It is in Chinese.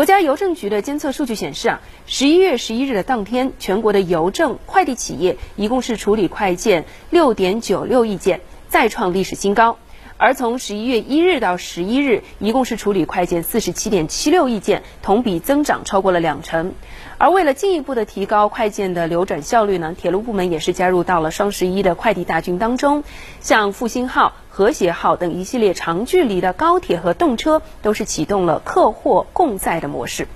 国家邮政局的监测数据显示啊，十一月十一日的当天，全国的邮政快递企业一共是处理快件六点九六亿件，再创历史新高。而从十一月一日到十一日，一共是处理快件四十七点七六亿件，同比增长超过了两成。而为了进一步的提高快件的流转效率呢，铁路部门也是加入到了双十一的快递大军当中，像复兴号、和谐号等一系列长距离的高铁和动车，都是启动了客货共载的模式。